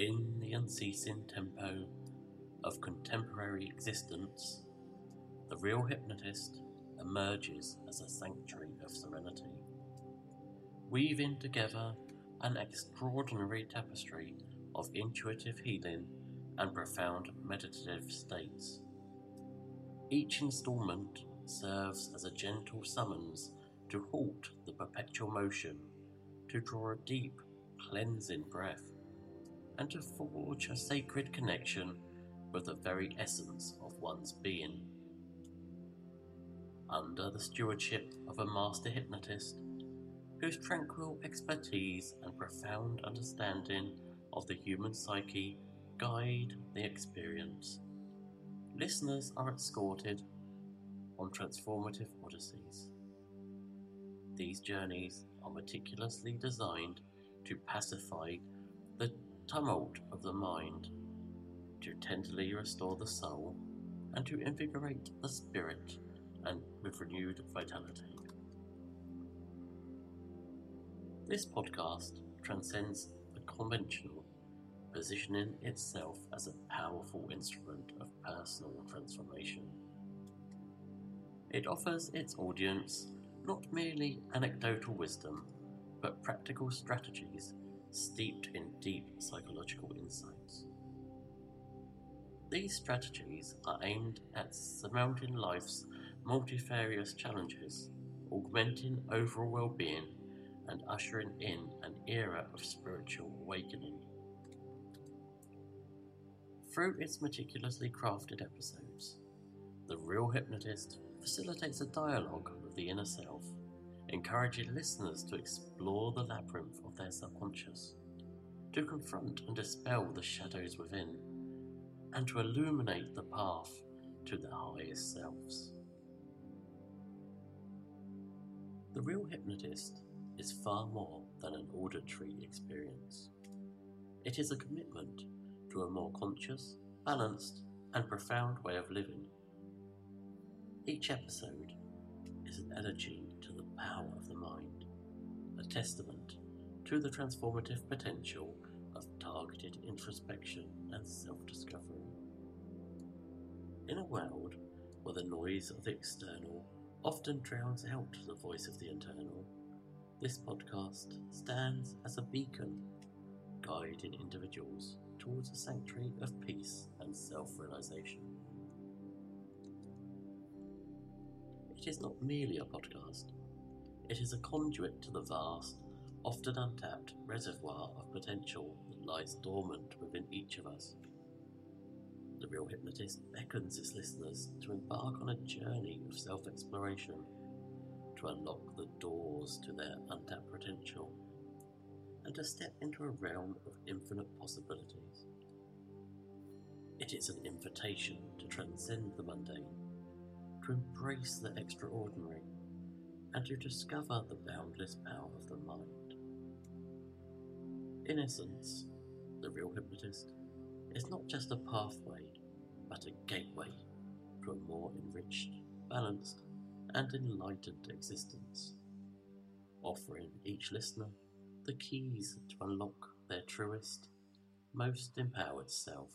In the unceasing tempo of contemporary existence, the real hypnotist emerges as a sanctuary of serenity, weaving together an extraordinary tapestry of intuitive healing and profound meditative states. Each installment serves as a gentle summons to halt the perpetual motion, to draw a deep, cleansing breath, and to forge a sacred connection with the very essence of one's being. Under the stewardship of a master hypnotist, whose tranquil expertise and profound understanding of the human psyche guide the experience, listeners are escorted on transformative odysseys. These journeys are meticulously designed to pacify the tumult of the mind, to tenderly restore the soul, and to invigorate the spirit and with renewed vitality. This podcast transcends the conventional, positioning itself as a powerful instrument of personal transformation. It offers its audience not merely anecdotal wisdom, but practical strategies steeped in deep psychological insights. These strategies are aimed at surmounting life's multifarious challenges, augmenting overall well being, and ushering in an era of spiritual awakening. Through its meticulously crafted episodes, The Real Hypnotist facilitates a dialogue with the inner self, encouraging listeners to explore the labyrinth of their subconscious, to confront and dispel the shadows within, and to illuminate the path to their highest selves. The real hypnotist is far more than an auditory experience. It is a commitment to a more conscious, balanced, and profound way of living each episode is an elegy power of the mind, a testament to the transformative potential of targeted introspection and self discovery. In a world where the noise of the external often drowns out the voice of the internal, this podcast stands as a beacon, guiding individuals towards a sanctuary of peace and self realization. It is not merely a podcast, it is a conduit to the vast, often untapped reservoir of potential that lies dormant within each of us. The Real Hypnotist beckons its listeners to embark on a journey of self exploration, to unlock the doors to their untapped potential, and to step into a realm of infinite possibilities. It is an invitation to transcend the mundane to embrace the extraordinary, and to discover the boundless power of the mind. In essence, the real hypnotist is not just a pathway, but a gateway to a more enriched, balanced, and enlightened existence, offering each listener the keys to unlock their truest, most empowered self.